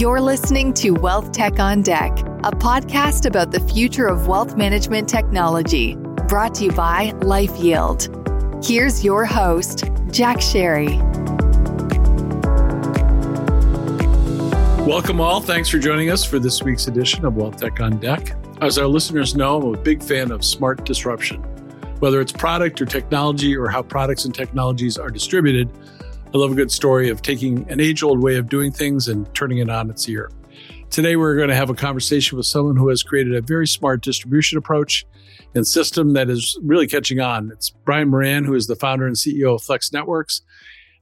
You're listening to Wealth Tech on Deck, a podcast about the future of wealth management technology, brought to you by LifeYield. Here's your host, Jack Sharry. Welcome, all. Thanks for joining us for this week's edition of Wealth Tech on Deck. As our listeners know, I'm a big fan of smart disruption. Whether it's product or technology or how products and technologies are distributed, I love a good story of taking an age old way of doing things and turning it on its ear. Today, we're going to have a conversation with someone who has created a very smart distribution approach and system that is really catching on. It's Brian Moran, who is the founder and CEO of FLX Networks.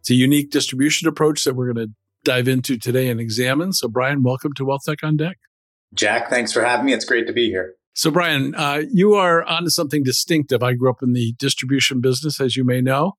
It's a unique distribution approach that we're going to dive into today and examine. So, Brian, welcome to Wealth Tech on Deck. Jack, thanks for having me. It's great to be here. So, Brian, uh, you are onto something distinctive. I grew up in the distribution business, as you may know.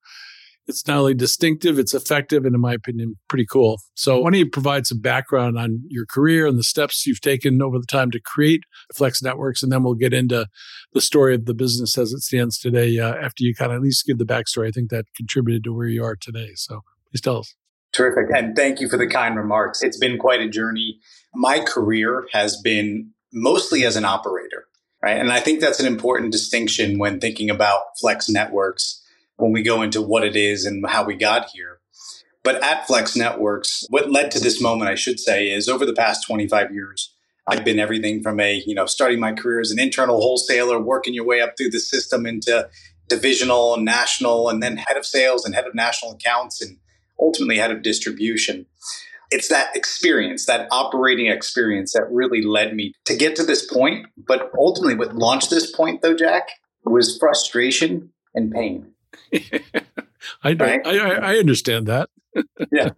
It's not only distinctive, it's effective, and in my opinion, pretty cool. So, why don't you provide some background on your career and the steps you've taken over the time to create FLX Networks, and then we'll get into the story of the business as it stands today. Uh, after you kind of at least give the backstory, I think that contributed to where you are today. So, please tell us. Terrific, and thank you for the kind remarks. It's been quite a journey. My career has been mostly as an operator, right? And I think that's an important distinction when thinking about FLX Networks when we go into what it is and how we got here. But at FLX Networks, what led to this moment, I should say, is over the past 25 years, I've been everything from a, you know, starting my career as an internal wholesaler, working your way up through the system into divisional and national, and then head of sales and head of national accounts, and ultimately head of distribution. It's that experience, that operating experience that really led me to get to this point. But ultimately, what launched this point, though, Jack, was frustration and pain. I, right? I, I understand that. yeah.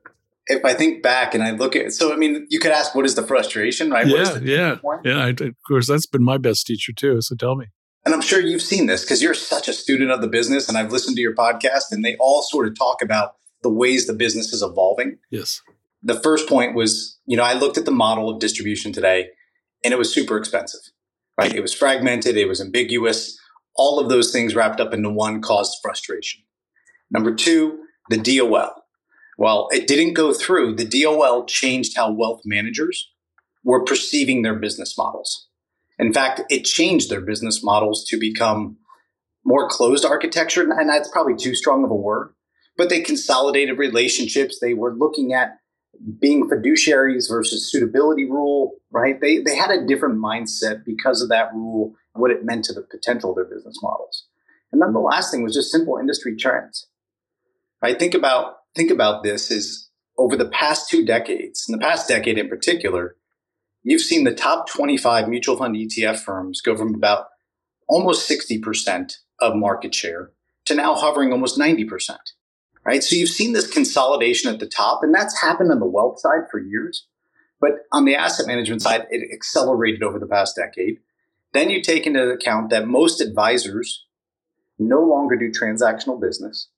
If I think back and I look at so, I mean, you could ask, what is the frustration, right? Yeah, yeah, yeah. I, of course, that's been my best teacher too. So tell me. And I'm sure you've seen this because you're such a student of the business, and I've listened to your podcast, and they all sort of talk about the ways the business is evolving. Yes. The first point was, you know, I looked at the model of distribution today, and it was super expensive, right? It was fragmented, it was ambiguous all of those things wrapped up into one caused frustration. Number two, the DOL. Well, it didn't go through. The DOL changed how wealth managers were perceiving their business models. In fact, it changed their business models to become more closed architecture. And that's probably too strong of a word, but they consolidated relationships. They were looking at being fiduciaries versus suitability rule, right? They, they had a different mindset because of that rule what it meant to the potential of their business models. And then the last thing was just simple industry trends. Right? Think about think about this is over the past two decades, in the past decade in particular, you've seen the top 25 mutual fund ETF firms go from about almost 60% of market share to now hovering almost 90%. Right? So you've seen this consolidation at the top, and that's happened on the wealth side for years. But on the asset management side, it accelerated over the past decade. Then you take into account that most advisors no longer do transactional business.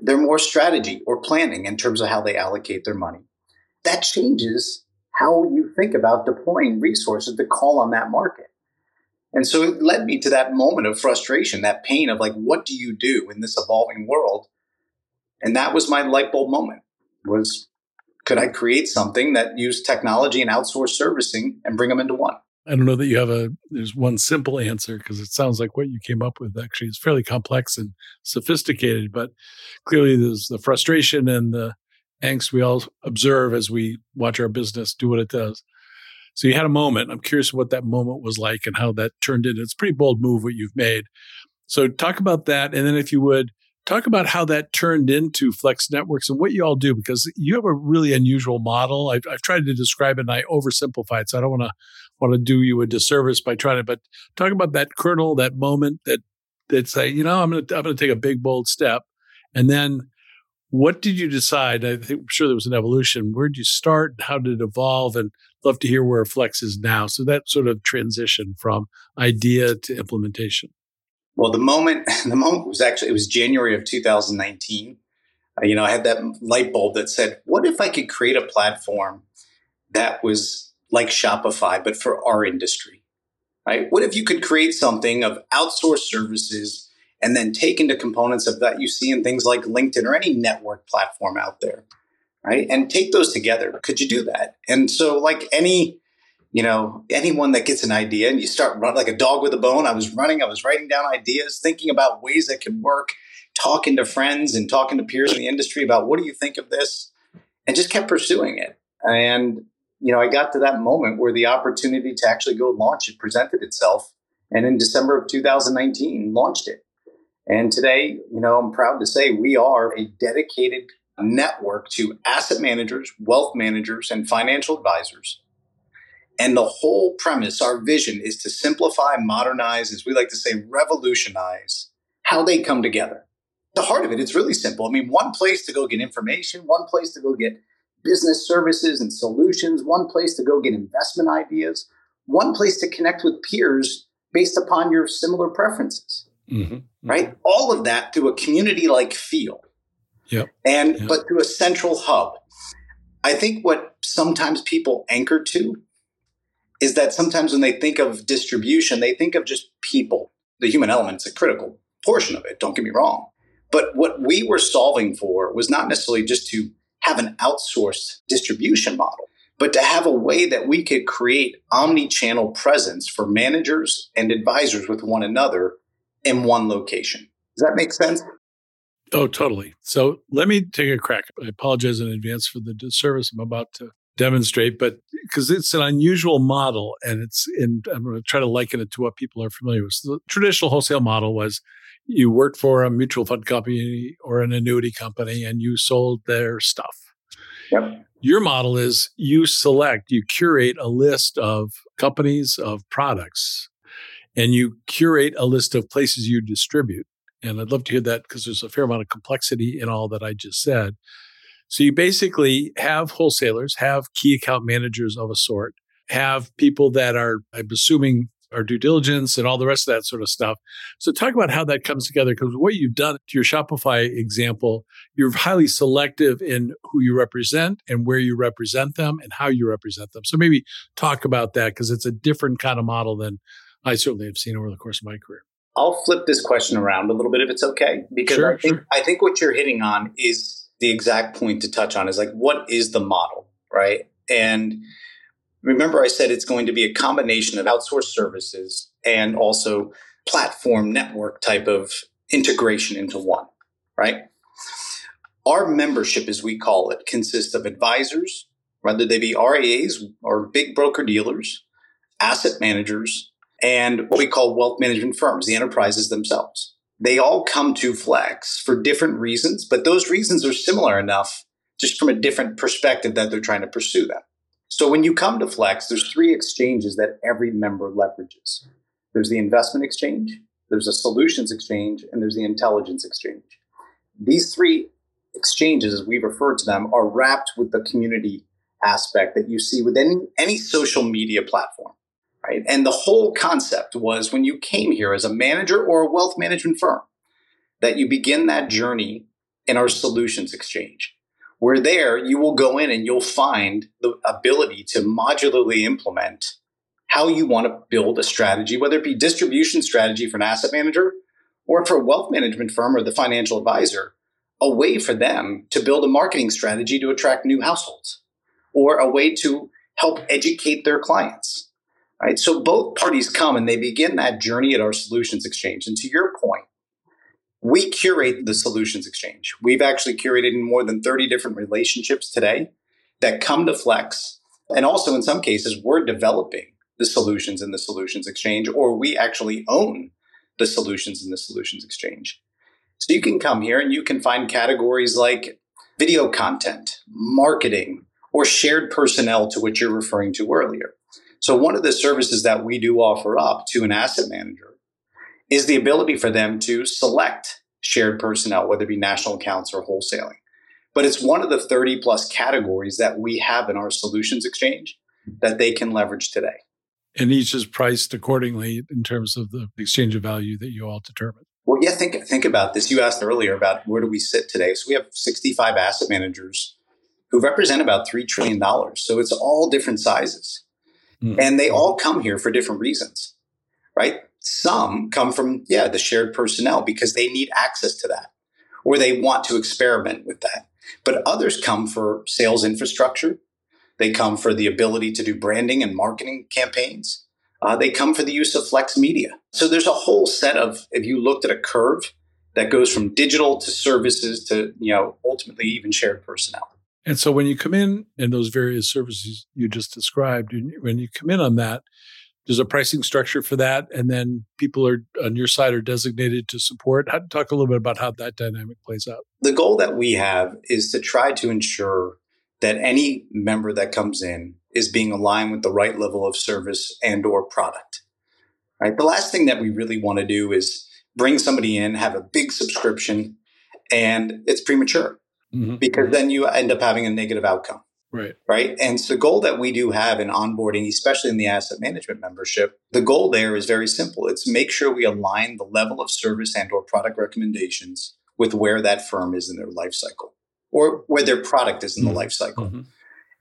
They're more strategy or planning in terms of how they allocate their money. That changes how you think about deploying resources to call on that market. And so it led me to that moment of frustration, that pain of like, what do you do in this evolving world? And that was my light bulb moment was could I create something that used technology and outsourced servicing and bring them into one? I don't know that you have a there's one simple answer because it sounds like what you came up with actually is fairly complex and sophisticated, but clearly there's the frustration and the angst we all observe as we watch our business do what it does. So you had a moment. I'm curious what that moment was like and how that turned into. It's a pretty bold move what you've made. So talk about that, and then if you would talk about how that turned into FLX Networks and what you all do because you have a really unusual model. I've, I've tried to describe it and I oversimplify it, so I don't want to want to do you a disservice by trying to. But talk about that kernel, that moment that that say, you know, I'm going to I'm going to take a big bold step, and then what did you decide? I think I'm sure there was an evolution. Where did you start? How did it evolve? And love to hear where FLX is now. So that sort of transition from idea to implementation. Well, the moment the moment was actually it was January of 2019. Uh, you know, I had that light bulb that said, "What if I could create a platform that was like Shopify, but for our industry? Right? What if you could create something of outsourced services and then take into components of that you see in things like LinkedIn or any network platform out there, right? And take those together. Could you do that? And so, like any, you know, anyone that gets an idea and you start running like a dog with a bone, I was running, I was writing down ideas, thinking about ways that could work, talking to friends and talking to peers in the industry about what do you think of this, and just kept pursuing it. And, you know, I got to that moment where the opportunity to actually go launch it presented itself. And in December of 2019, launched it. And today, you know, I'm proud to say we are a dedicated network to asset managers, wealth managers, and financial advisors. And the whole premise, our vision is to simplify, modernize, as we like to say, revolutionize how they come together. The heart of it, it's really simple. I mean, one place to go get information, one place to go get business services and solutions, one place to go get investment ideas, one place to connect with peers based upon your similar preferences. Mm-hmm. Right? All of that through a community like feel. Yep. And yep. but through a central hub. I think what sometimes people anchor to is that sometimes when they think of distribution, they think of just people. The human element is a critical portion of it, don't get me wrong. But what we were solving for was not necessarily just to have an outsourced distribution model, but to have a way that we could create omni-channel presence for managers and advisors with one another in one location. Does that make sense? Oh, totally. So let me take a crack. I apologize in advance for the disservice I'm about to demonstrate, but because it's an unusual model and it's in, I'm going to try to liken it to what people are familiar with. So the traditional wholesale model was you worked for a mutual fund company or an annuity company and you sold their stuff. Yep. Your model is you select, you curate a list of companies, of products, and you curate a list of places you distribute. And I'd love to hear that because there's a fair amount of complexity in all that I just said. So you basically have wholesalers, have key account managers of a sort, have people that are, I'm assuming, our due diligence and all the rest of that sort of stuff. So talk about how that comes together because what you've done to your Shopify example, you're highly selective in who you represent and where you represent them and how you represent them. So maybe talk about that because it's a different kind of model than I certainly have seen over the course of my career. I'll flip this question around a little bit if it's okay, because sure, I think sure. I think what you're hitting on is the exact point to touch on is like what is the model, right? And remember I said it's going to be a combination of outsourced services and also platform network type of integration into one, right? Our membership, as we call it, consists of advisors, whether they be RIAs or big broker dealers, asset managers, and what we call wealth management firms, the enterprises themselves. They all come to FLX for different reasons, but those reasons are similar enough just from a different perspective that they're trying to pursue them. So when you come to FLX, there's three exchanges that every member leverages. There's the investment exchange, there's a solutions exchange, and there's the intelligence exchange. These three exchanges, as we refer to them, are wrapped with the community aspect that you see within any social media platform right? And the whole concept was when you came here as a manager or a wealth management firm, that you begin that journey in our solutions exchange. Where there you will go in and you'll find the ability to modularly implement how you want to build a strategy, whether it be distribution strategy for an asset manager or for a wealth management firm or the financial advisor, a way for them to build a marketing strategy to attract new households or a way to help educate their clients right? So both parties come and they begin that journey at our solutions exchange. And to your point, we curate the solutions exchange. We've actually curated more than 30 different relationships today that come to FLX. And also, in some cases, we're developing the solutions in the solutions exchange, or we actually own the solutions in the solutions exchange. So you can come here and you can find categories like video content, marketing, or shared personnel to which you're referring to earlier. So one of the services that we do offer up to an asset manager is the ability for them to select shared personnel, whether it be national accounts or wholesaling. But it's one of the 30 plus categories that we have in our solutions exchange that they can leverage today. And each is priced accordingly in terms of the exchange of value that you all determine. Well, yeah, think think about this. You asked earlier about where do we sit today. So we have 65 asset managers who represent about $3 trillion. So it's all different sizes. Mm-hmm. And they all come here for different reasons, right? Some come from, yeah, the shared personnel because they need access to that or they want to experiment with that. But others come for sales infrastructure. They come for the ability to do branding and marketing campaigns. Uh, they come for the use of flex media. So there's a whole set of, if you looked at a curve that goes from digital to services to, you know, ultimately even shared personnel. And so when you come in and those various services you just described, when you come in on that, there's a pricing structure for that. And then people are on your side are designated to support. How, talk a little bit about how that dynamic plays out. The goal that we have is to try to ensure that any member that comes in is being aligned with the right level of service and or product. Right? The last thing that we really want to do is bring somebody in, have a big subscription, and it's premature mm-hmm. because then you end up having a negative outcome. Right. Right. And so the goal that we do have in onboarding, especially in the asset management membership, the goal there is very simple. It's make sure we align the level of service and or product recommendations with where that firm is in their life cycle or where their product is in mm-hmm. the life cycle. Mm-hmm.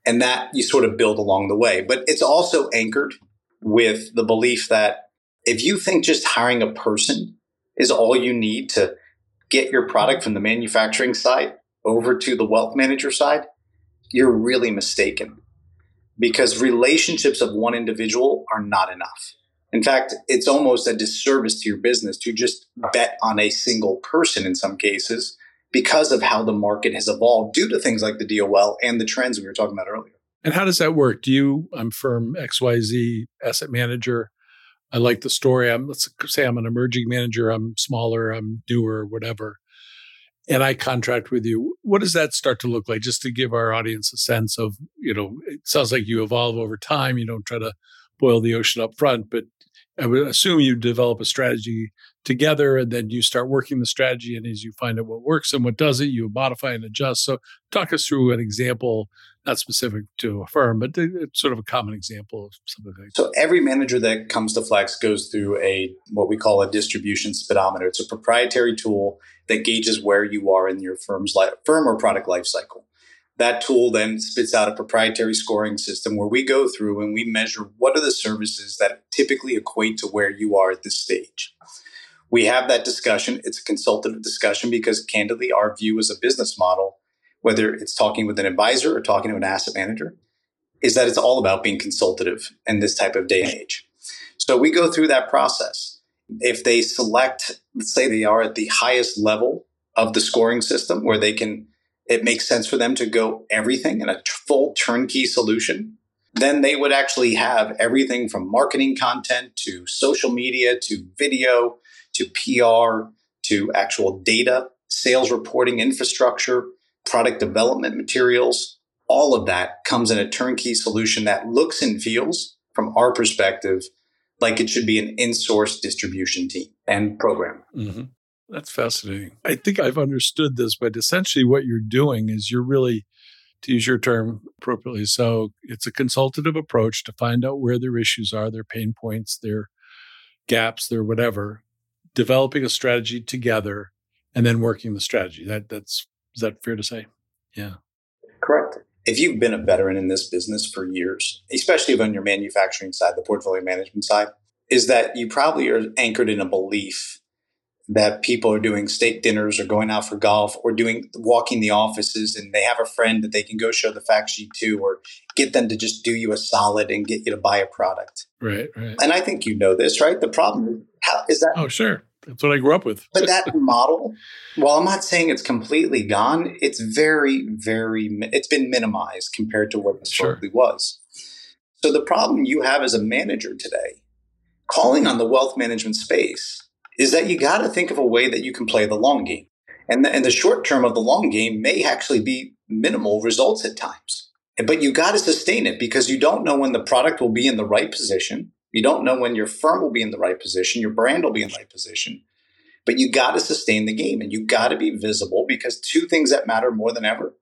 And that you sort of build along the way. But it's also anchored with the belief that if you think just hiring a person is all you need to get your product from the manufacturing side over to the wealth manager side, you're really mistaken because relationships of one individual are not enough. In fact, it's almost a disservice to your business to just bet on a single person in some cases because of how the market has evolved due to things like the DOL and the trends we were talking about earlier. And how does that work? Do you, I'm firm XYZ asset manager. I like the story. I'm, let's say I'm an emerging manager. I'm smaller, I'm newer, whatever and I contract with you, what does that start to look like? Just to give our audience a sense of, you know, it sounds like you evolve over time. You don't try to boil the ocean up front, but I would assume you develop a strategy together and then you start working the strategy. And as you find out what works and what doesn't, you modify and adjust. So, talk us through an example, not specific to a firm, but it's sort of a common example of something like that. So, every manager that comes to FLX goes through a what we call a distribution speedometer. It's a proprietary tool that gauges where you are in your firm's firm or product lifecycle. That tool then spits out a proprietary scoring system where we go through and we measure what are the services that typically equate to where you are at this stage. We have that discussion. It's a consultative discussion because, candidly, our view as a business model, whether it's talking with an advisor or talking to an asset manager, is that it's all about being consultative in this type of day and age. So we go through that process. If they select, let's say they are at the highest level of the scoring system where they can, it makes sense for them to go everything in a full turnkey solution, then they would actually have everything from marketing content to social media to video to PR to actual data, sales reporting infrastructure, product development materials. All of that comes in a turnkey solution that looks and feels, from our perspective, like it should be an in-source distribution team and program. Mm-hmm. That's fascinating. I think I've understood this, but essentially what you're doing is you're really, to use your term appropriately, so it's a consultative approach to find out where their issues are, their pain points, their gaps, their whatever, developing a strategy together and then working the strategy. That that's is that fair to say? Yeah. Correct. If you've been a veteran in this business for years, especially on your manufacturing side, the portfolio management side, is that you probably are anchored in a belief that people are doing steak dinners or going out for golf or doing walking the offices and they have a friend that they can go show the fact sheet to or get them to just do you a solid and get you to buy a product. Right, right. And I think you know this, right? The problem is how, is that Oh, sure. That's what I grew up with. but that model, while I'm not saying it's completely gone, it's very, very, it's been minimized compared to what it historically sure. was. So the problem you have as a manager today, calling on the wealth management space, is that you got to think of a way that you can play the long game. And the, and the short term of the long game may actually be minimal results at times. But you got to sustain it because you don't know when the product will be in the right position. You don't know when your firm will be in the right position, your brand will be in the right position. But you got to sustain the game and you got to be visible because two things that matter more than ever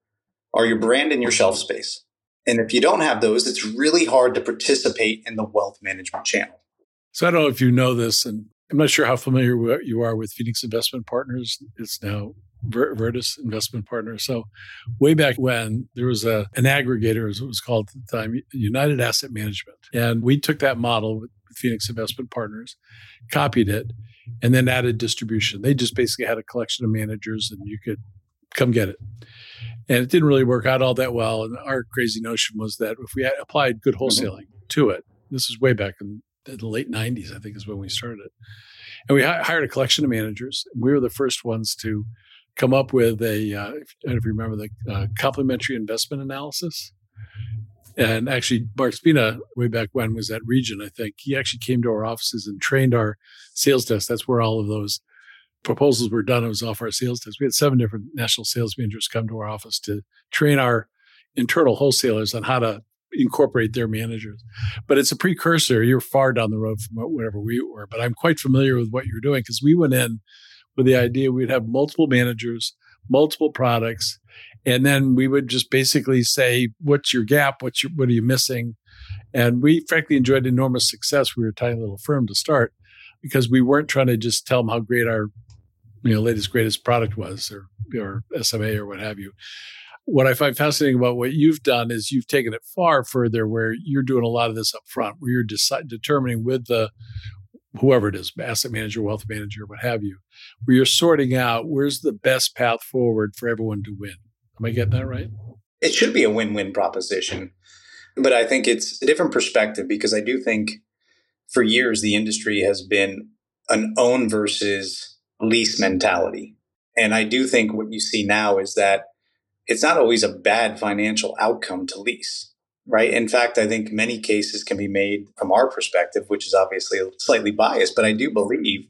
are your brand and your shelf space. And if you don't have those, it's really hard to participate in the wealth management channel. So I don't know if you know this, and I'm not sure how familiar you are with Phoenix Investment Partners. It's now Virtus Investment Partners. So, way back when there was a an aggregator, as it was called at the time, United Asset Management, and we took that model with Phoenix Investment Partners, copied it, and then added distribution. They just basically had a collection of managers, and you could come get it. And it didn't really work out all that well. And our crazy notion was that if we applied good mm-hmm. wholesaling mm-hmm. to it, this is way back in the late 90s, I think is when we started it. And we hired a collection of managers. We were the first ones to come up with a, uh, if you remember, the uh, complementary investment analysis. And actually, Mark Spina, way back when, was at Region, I think. He actually came to our offices and trained our sales desk. That's where all of those proposals were done. It was off our sales desk. We had seven different national sales managers come to our office to train our internal wholesalers on how to incorporate their managers. But it's a precursor. You're far down the road from whatever we were. But I'm quite familiar with what you're doing because we went in with the idea we'd have multiple managers, multiple products, and then we would just basically say, "What's your gap? What's your what are you missing?" And we frankly enjoyed enormous success. We were a tiny little firm to start because we weren't trying to just tell them how great our you know latest greatest product was or or SMA or what have you. What I find fascinating about what you've done is you've taken it far further, where you're doing a lot of this up front, where you're deci- determining with the whoever it is, asset manager, wealth manager, what have you, where you're sorting out where's the best path forward for everyone to win. Am I getting that right? It should be a win-win proposition, but I think it's a different perspective because I do think for years the industry has been an own versus lease mentality. And I do think what you see now is that it's not always a bad financial outcome to lease, right? In fact, I think many cases can be made from our perspective, which is obviously slightly biased, but I do believe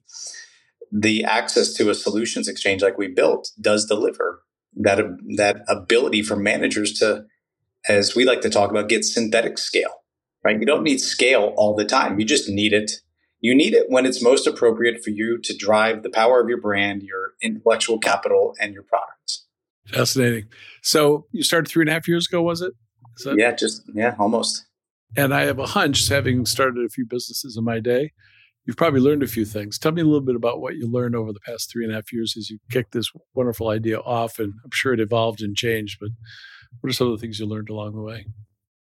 the access to a solutions exchange like we built does deliver that that ability for managers to as we like to talk about get synthetic scale right you don't need scale all the time you just need it you need it when it's most appropriate for you to drive the power of your brand, your intellectual capital, and your products. Fascinating. So you started three and a half years ago, was it? That- yeah, just, yeah, almost. And I have a hunch, having started a few businesses in my day, you've probably learned a few things. Tell me a little bit about what you learned over the past three and a half years as you kicked this wonderful idea off. And I'm sure it evolved and changed, but what are some of the things you learned along the way?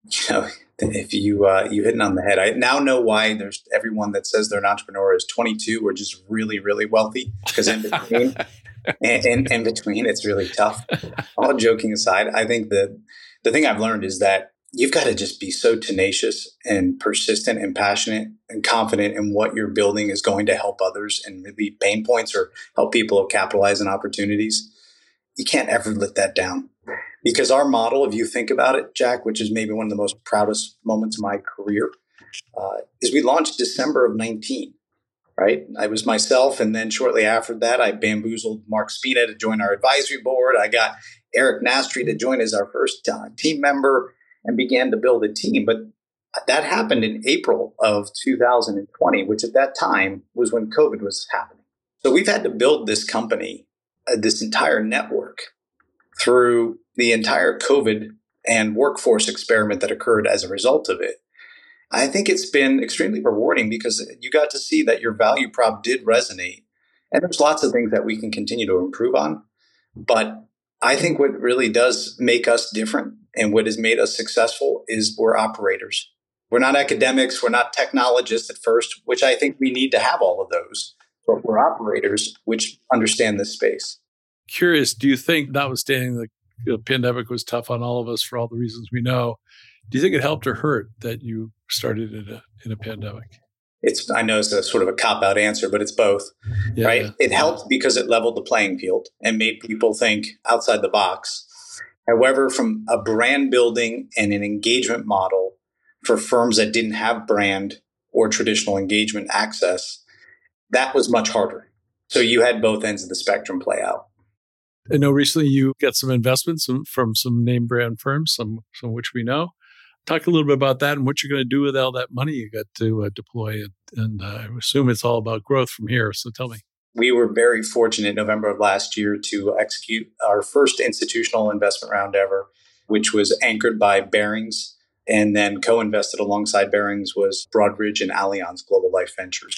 you know, if you uh, you hitting on the head, I now know why there's everyone that says they're an entrepreneur is 22 or just really really wealthy because in between and, in, in between it's really tough. All joking aside, I think the the thing I've learned is that you've got to just be so tenacious and persistent and passionate and confident in what you're building is going to help others and relieve pain points or help people capitalize on opportunities. You can't ever let that down because our model, if you think about it, Jack, which is maybe one of the most proudest moments of my career, uh, is we launched December of 19, right? I was myself. And then shortly after that, I bamboozled Mark Spina to join our advisory board. I got Eric Nastri to join as our first uh, team member and began to build a team. But that happened in April of 2020, which at that time was when COVID was happening. So we've had to build this company, uh, this entire network through the entire COVID and workforce experiment that occurred as a result of it. I think it's been extremely rewarding because you got to see that your value prop did resonate. And there's lots of things that we can continue to improve on. But I think what really does make us different and what has made us successful is we're operators. We're not academics, we're not technologists at first, which I think we need to have all of those. But we're operators which understand this space. Curious, do you think, notwithstanding the the pandemic was tough on all of us for all the reasons we know. Do you think it helped or hurt that you started in a in a pandemic? It's I know it's a sort of a cop out answer, but it's both, yeah, right? Yeah. It helped because it leveled the playing field and made people think outside the box. However, from a brand building and an engagement model for firms that didn't have brand or traditional engagement access, that was much harder. So you had both ends of the spectrum play out. I know recently you got some investments from some name brand firms, some some which we know. Talk a little bit about that and what you're going to do with all that money you got to uh, deploy. And, and uh, I assume it's all about growth from here. So tell me. We were very fortunate in November of last year to execute our first institutional investment round ever, which was anchored by Barings. And then co invested alongside Barings was Broadridge and Allianz Global Life Ventures,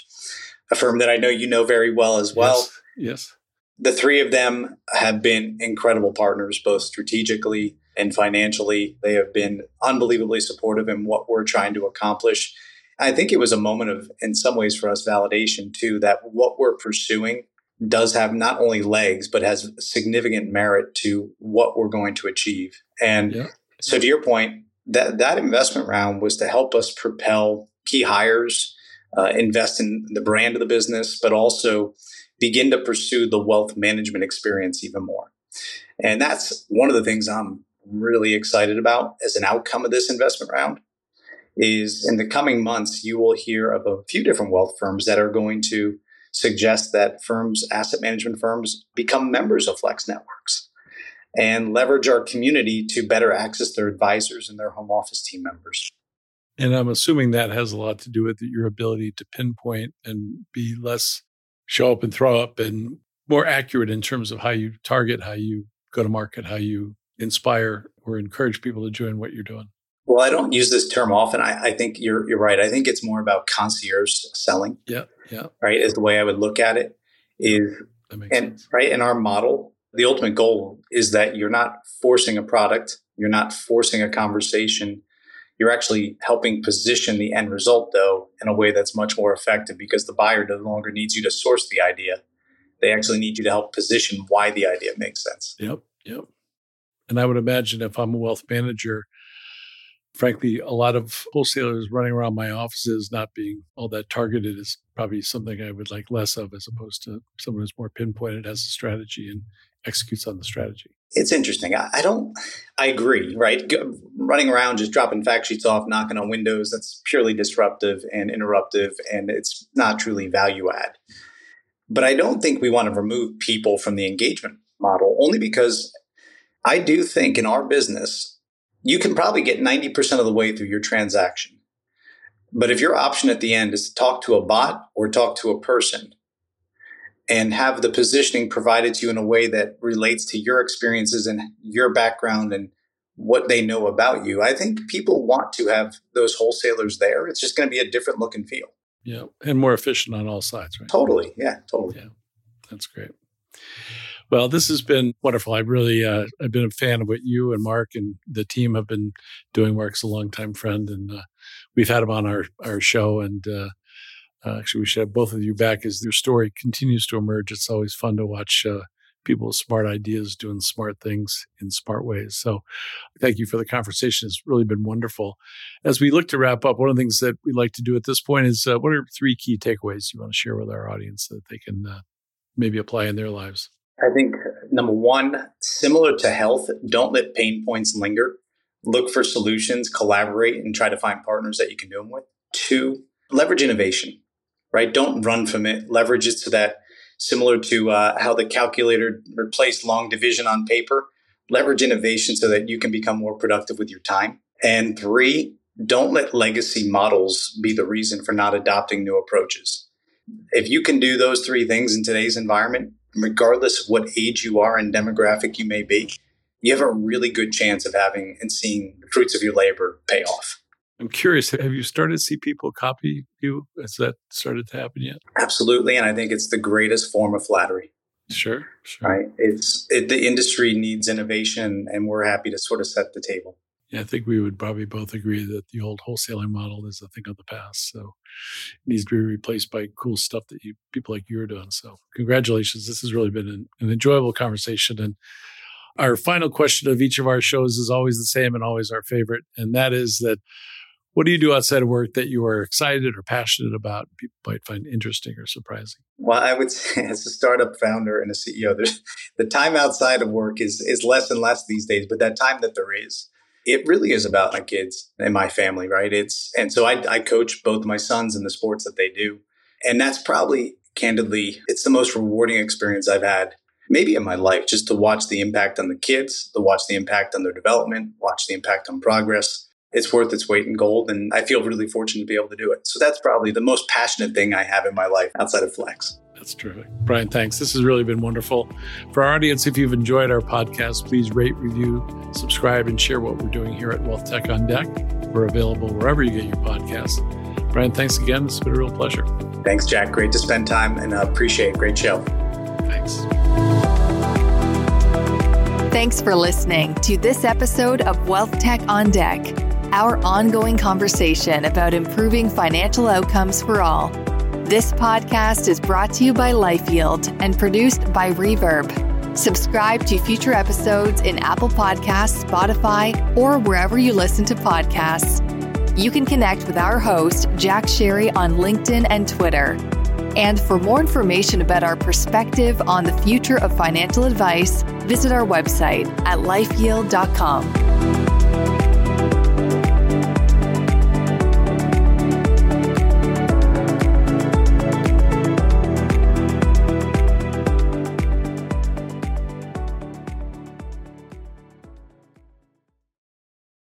a firm that I know you know very well as well. Yes. yes the three of them have been incredible partners, both strategically and financially. They have been unbelievably supportive in what we're trying to accomplish. I think it was a moment of, in some ways, for us, validation too, that what we're pursuing does have not only legs, but has significant merit to what we're going to achieve. And yeah. so to your point, that, that investment round was to help us propel key hires, uh, invest in the brand of the business, but also begin to pursue the wealth management experience even more. And that's one of the things I'm really excited about as an outcome of this investment round is in the coming months you will hear of a few different wealth firms that are going to suggest that firms asset management firms become members of FLX Networks and leverage our community to better access their advisors and their home office team members. And I'm assuming that has a lot to do with your ability to pinpoint and be less show up and throw up and more accurate in terms of how you target, how you go to market, how you inspire or encourage people to join what you're doing. Well, I don't use this term often. I, I think you're you're right. I think it's more about concierge selling. Yeah, yeah. Right is the way I would look at it. Is and sense. right in our model, the ultimate goal is that you're not forcing a product, you're not forcing a conversation, you're actually helping position the end result, though, in a way that's much more effective because the buyer no longer needs you to source the idea. They actually need you to help position why the idea makes sense. Yep. Yep. And I would imagine if I'm a wealth manager, frankly, a lot of wholesalers running around my offices not being all that targeted is probably something I would like less of as opposed to someone who's more pinpointed, has a strategy and executes on the strategy it's interesting. I, I, don't, I agree, right? running around just dropping fact sheets off, knocking on windows, that's purely disruptive and interruptive, and it's not truly value add. But I don't think we want to remove people from the engagement model only because I do think in our business, you can probably get 90% of the way through your transaction. But if your option at the end is to talk to a bot or talk to a person, and have the positioning provided to you in a way that relates to your experiences and your background and what they know about you. I think people want to have those wholesalers there. It's just going to be a different look and feel. Yeah, and more efficient on all sides, right? Totally. Yeah, totally. Yeah, that's great. Well, this has been wonderful. I really, uh, I've been a fan of what you and Mark and the team have been doing. Mark's a longtime friend, and uh, we've had him on our our show, and uh, uh, actually, we should have both of you back as your story continues to emerge. It's always fun to watch uh, people with smart ideas doing smart things in smart ways. So, thank you for the conversation. It's really been wonderful. As we look to wrap up, one of the things that we like to do at this point is uh, what are three key takeaways you want to share with our audience that they can uh, maybe apply in their lives? I think number one, similar to health, don't let pain points linger. Look for solutions, collaborate, and try to find partners that you can do them with. Two, leverage innovation right? Don't run from it. Leverage it so that similar to uh, how the calculator replaced long division on paper, leverage innovation so that you can become more productive with your time. And three, don't let legacy models be the reason for not adopting new approaches. If you can do those three things in today's environment, regardless of what age you are and demographic you may be, you have a really good chance of having and seeing the fruits of your labor pay off. I'm curious, have you started to see people copy you? Has that started to happen yet? Absolutely. And I think it's the greatest form of flattery. Sure. sure. Right. It's it, the industry needs innovation and we're happy to sort of set the table. I think we would probably both agree that the old wholesaling model is a thing of the past. So it needs to be replaced by cool stuff that you people like you are doing. So congratulations. This has really been an, an enjoyable conversation. And our final question of each of our shows is always the same and always our favorite. And that is that what do you do outside of work that you are excited or passionate about people might find interesting or surprising? Well, I would say as a startup founder and a CEO, the time outside of work is is less and less these days, but that time that there is, it really is about my kids and my family, right? It's and so I, I coach both my sons in the sports that they do. And that's probably candidly, it's the most rewarding experience I've had maybe in my life, just to watch the impact on the kids, to watch the impact on their development, watch the impact on progress it's worth its weight in gold. And I feel really fortunate to be able to do it. So that's probably the most passionate thing I have in my life outside of FLX. That's terrific. Brian, thanks. This has really been wonderful. For our audience, if you've enjoyed our podcast, please rate, review, subscribe, and share what we're doing here at Wealth Tech on Deck. We're available wherever you get your podcasts. Brian, thanks again. It's been a real pleasure. Thanks, Jack. Great to spend time and uh, appreciate. Great show. Thanks. Thanks for listening to this episode of Wealth Tech on Deck our ongoing conversation about improving financial outcomes for all. This podcast is brought to you by LifeYield and produced by Reverb. Subscribe to future episodes in Apple Podcasts, Spotify, or wherever you listen to podcasts. You can connect with our host, Jack Sharry, on LinkedIn and Twitter. And for more information about our perspective on the future of financial advice, visit our website at lifeyield.com.